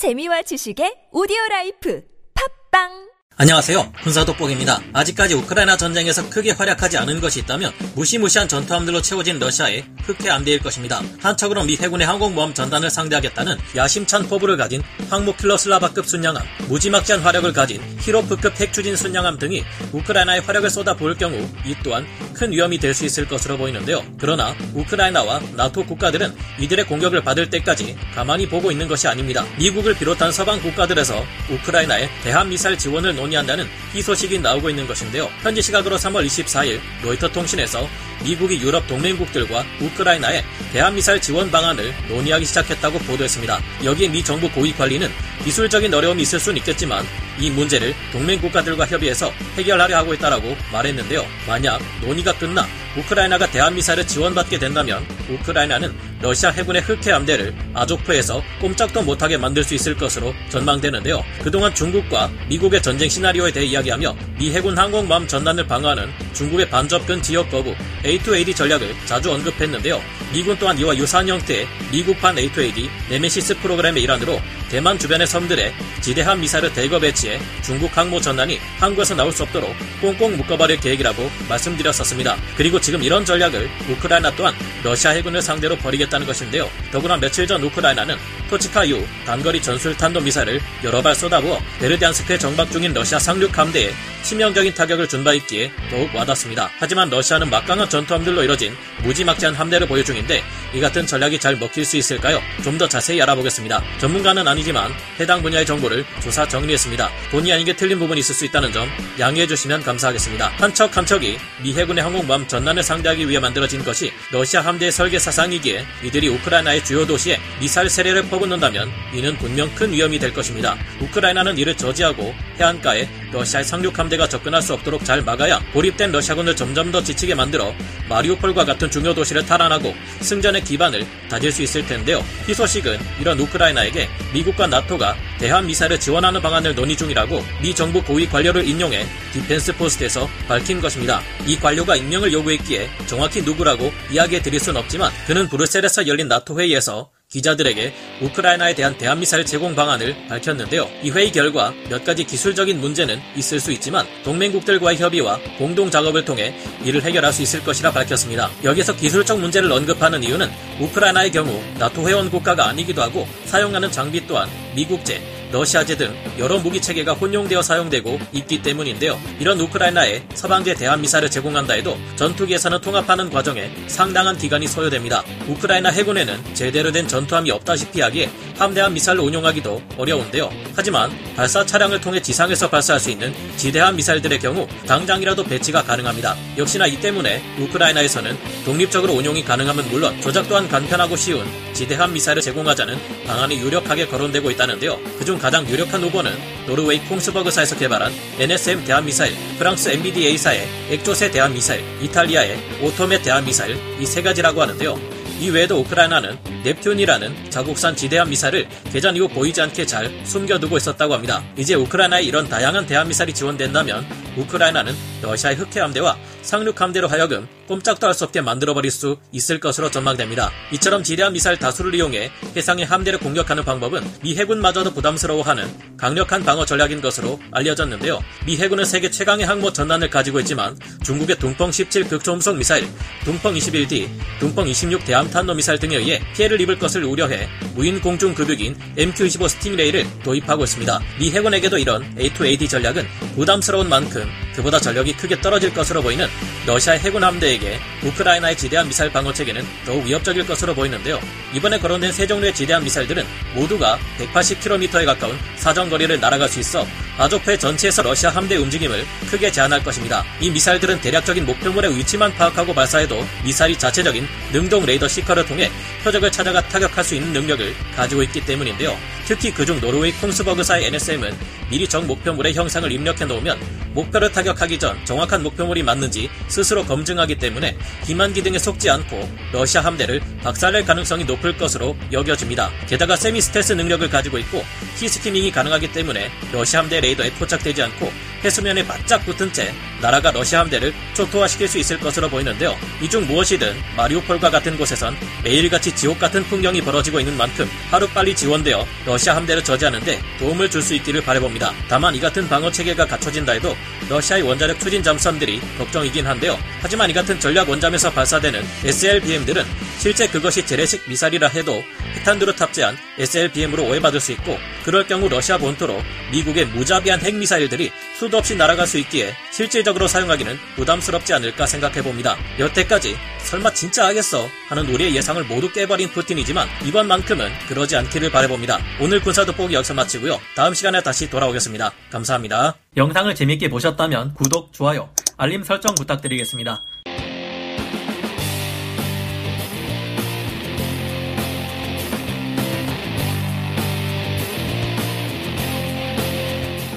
재미와 지식의 오디오 라이프. 팟빵 안녕하세요. 군사 돋보기입니다. 아직까지 우크라이나 전쟁에서 크게 활약하지 않은 것이 있다면 무시무시한 전투함들로 채워진 러시아의 흑해 함대일 것입니다. 한척으로 미 해군의 항공모함 전단을 상대하겠다는 야심찬 포부를 가진 항모킬러 슬라바급 순양함, 무지막지한 화력을 가진 키로프급 핵추진 순양함 등이 우크라이나에 화력을 쏟아 부을 경우 이 또한 큰 위험이 될 수 있을 것으로 보이는데요. 그러나 우크라이나와 나토 국가들은 이들의 공격을 받을 때까지 가만히 보고 있는 것이 아닙니다. 미국을 비롯한 서방 국가들에서 우크라이나에 대한미사일 지원을 논 의한다는 희소식이 나오고 있는 것인데요. 현지 시각으로 3월 24일 로이터 통신에서 미국이 유럽 동맹국들과 우크라이나에 대한미사일 지원 방안을 논의하기 시작했다고 보도했습니다. 여기에 미 정부 고위 관리는 기술적인 어려움이 있을 수는 있겠지만 이 문제를 동맹국가들과 협의해서 해결하려 하고 있다라고 말했는데요. 만약 논의가 끝나 우크라이나가 대한미사일을 지원받게 된다면 우크라이나는 러시아 해군의 흑해 함대를 아조프에서 꼼짝도 못하게 만들 수 있을 것으로 전망되는데요. 그동안 중국과 미국의 전쟁 시나리오에 대해 이야기하며 미 해군 항공모함 전단을 방어하는 중국의 반접근 지역 거부 A2AD 전략을 자주 언급했는데요. 미군 또한 이와 유사한 형태의 미국판 A2AD 네메시스 프로그램의 일환으로 대만 주변의 섬들에 지대한 미사일을 대거 배치해 중국 항모 전단이 항구에서 나올 수 없도록 꽁꽁 묶어버릴 계획이라고 말씀드렸었습니다. 그리고 지금 이런 전략을 우크라이나 또한 러시아 해군을 상대로 벌이겠다는 것인데요. 더구나 며칠 전 우크라이나는 토치카유 단거리 전술 탄도 미사일을 여러 발 쏟아부어 베르디안스크에 정박 중인 러시아 상륙 함대에 치명적인 타격을 준 바 있기에 더욱 와닿습니다. 하지만 러시아는 막강한 전투함들로 이뤄진 무지막지한 함대를 보유 중인데 이 같은 전략이 잘 먹힐 수 있을까요? 좀 더 자세히 알아보겠습니다. 전문가는 아니지만 해당 분야의 정보를 조사 정리했습니다. 본의 아니게 틀린 부분이 있을 수 있다는 점 양해해 주시면 감사하겠습니다. 한척 한 척이 미 해군의 항공모함 전단을 상대하기 위해 만들어진 것이 러시아 함대의 설계 사상이기에 이들이 우크라이나의 주요 도시에 미사일 세례를 퍼붓는다면 이는 분명 큰 위험이 될 것입니다. 우크라이나는 이를 저지하고 해안가에 러시아의 상륙 함대가 접근할 수 없도록 잘 막아야 고립된 러시아군을 점점 더 지치게 만들어 마리우폴과 같은 중요 도시를 탈환하고 승전의 기반을 다질 수 있을 텐데요. 희소식은 이런 우크라이나에게 미국과 나토가 대함 미사일을 지원하는 방안을 논의 중이라고 미 정부 고위 관료를 인용해 디펜스 포스트에서 밝힌 것입니다. 이 관료가 익명을 요구했기에 정확히 누구라고 이야기해 드릴 순 없지만 그는 브뤼셀에서 열린 나토 회의에서 기자들에게 우크라이나에 대한 대함미사일 제공 방안을 밝혔는데요. 이 회의 결과 몇 가지 기술적인 문제는 있을 수 있지만 동맹국들과의 협의와 공동 작업을 통해 이를 해결할 수 있을 것이라 밝혔습니다. 여기서 기술적 문제를 언급하는 이유는 우크라이나의 경우 나토 회원 국가가 아니기도 하고 사용하는 장비 또한 미국제, 러시아제 등 여러 무기 체계가 혼용되어 사용되고 있기 때문인데요. 이런 우크라이나에 서방제 대한미사를 제공한다 해도 전투기에서는 통합하는 과정에 상당한 기간이 소요됩니다. 우크라이나 해군에는 제대로 된 전투함이 없다시피 하기에 함대한 미사일을 운용하기도 어려운데요. 하지만 발사 차량을 통해 지상에서 발사할 수 있는 지대한 미사일들의 경우 당장이라도 배치가 가능합니다. 역시나 이 때문에 우크라이나에서는 독립적으로 운용이 가능함은 물론 조작 또한 간편하고 쉬운 지대한 미사일을 제공하자는 방안이 유력하게 거론되고 있다는데요. 그중 가장 유력한 후보는 노르웨이 콩스버그사에서 개발한 NSM 대한미사일, 프랑스 MBDA사의 액조세 대한미사일, 이탈리아의 오토메 대한미사일 이 세 가지라고 하는데요. 이 외에도 우크라이나는 넵튠이라는 자국산 지대한 미사일을 개전 이후 보이지 않게 잘 숨겨두고 있었다고 합니다. 이제 우크라이나에 이런 다양한 대한미사일이 지원된다면 우크라이나는 러시아의 흑해 함대와 상륙 함대로 하여금 꼼짝도 할 수 없게 만들어버릴 수 있을 것으로 전망됩니다. 이처럼 지대한 미사일 다수를 이용해 해상의 함대를 공격하는 방법은 미 해군마저도 부담스러워하는 강력한 방어 전략인 것으로 알려졌는데요. 미 해군은 세계 최강의 항모 전단을 가지고 있지만 중국의 둥펑 17 극초음속 미사일, 둥펑 21D, 둥펑 26 대함탄도 미사일 등에 의해 피해를 입을 것을 우려해 무인 공중 급육인 MQ-25 스팅레이를 도입하고 있습니다. 미 해군에게도 이런 A2AD 전략은 부담스러운 만큼 그보다 전력이 크게 떨어질 것으로 보이는 러시아의 해군 함대에게 우크라이나의 지대한 미사일 방어 체계는 더욱 위협적일 것으로 보이는데요. 이번에 거론된 세 종류의 지대한 미사일들은 모두가 180km에 가까운 사정거리를 날아갈 수 있어 아조프의 전체에서 러시아 함대 움직임을 크게 제한할 것입니다. 이 미사일들은 대략적인 목표물의 위치만 파악하고 발사해도 미사일이 자체적인 능동 레이더 시커를 통해 표적을 찾아가 타격할 수 있는 능력을 가지고 있기 때문인데요. 특히 그중 노르웨이 콩스버그사의 NSM은 미리 정 목표물의 형상을 입력해 놓으면 목표를 타격하기 전 정확한 목표물이 맞는지 스스로 검증하기 때문에 기만기 등에 속지 않고 러시아 함대를 박살낼 가능성이 높을 것으로 여겨집니다. 게다가 세미 스텔스 능력을 가지고 있고 히스키밍이 가능하기 때문에 러시아 함대 레이더에 포착되지 않고 해수면에 바짝 붙은 채 나라가 러시아 함대를 초토화시킬 수 있을 것으로 보이는데요. 이 중 무엇이든 마리우폴과 같은 곳에선 매일같이 지옥 같은 풍경이 벌어지고 있는 만큼 하루빨리 지원되어 러시아 함대를 저지하는데 도움을 줄 수 있기를 바라봅니다. 다만 이 같은 방어 체계가 갖춰진다 해도 러시아의 원자력 추진 잠수함들이 걱정이긴 한데요. 하지만 이 같은 전략 원잠에서 발사되는 SLBM들은 실제 그것이 재래식 미사일이라 해도 핵탄두로 탑재한 SLBM으로 오해받을 수 있고 그럴 경우 러시아 본토로 미국의 무자비한 핵미사일들이 수도 없이 날아갈 수 있기에 실질적으로 사용하기는 부담스럽지 않을까 생각해봅니다. 여태까지 설마 진짜 하겠어 하는 우리의 예상을 모두 깨버린 푸틴이지만 이번만큼은 그러지 않기를 바라봅니다. 오늘 군사 돋보기 여기서 마치고요. 다음 시간에 다시 돌아오겠습니다. 감사합니다. 영상을 재밌게 보셨다면 구독, 좋아요, 알림 설정 부탁드리겠습니다.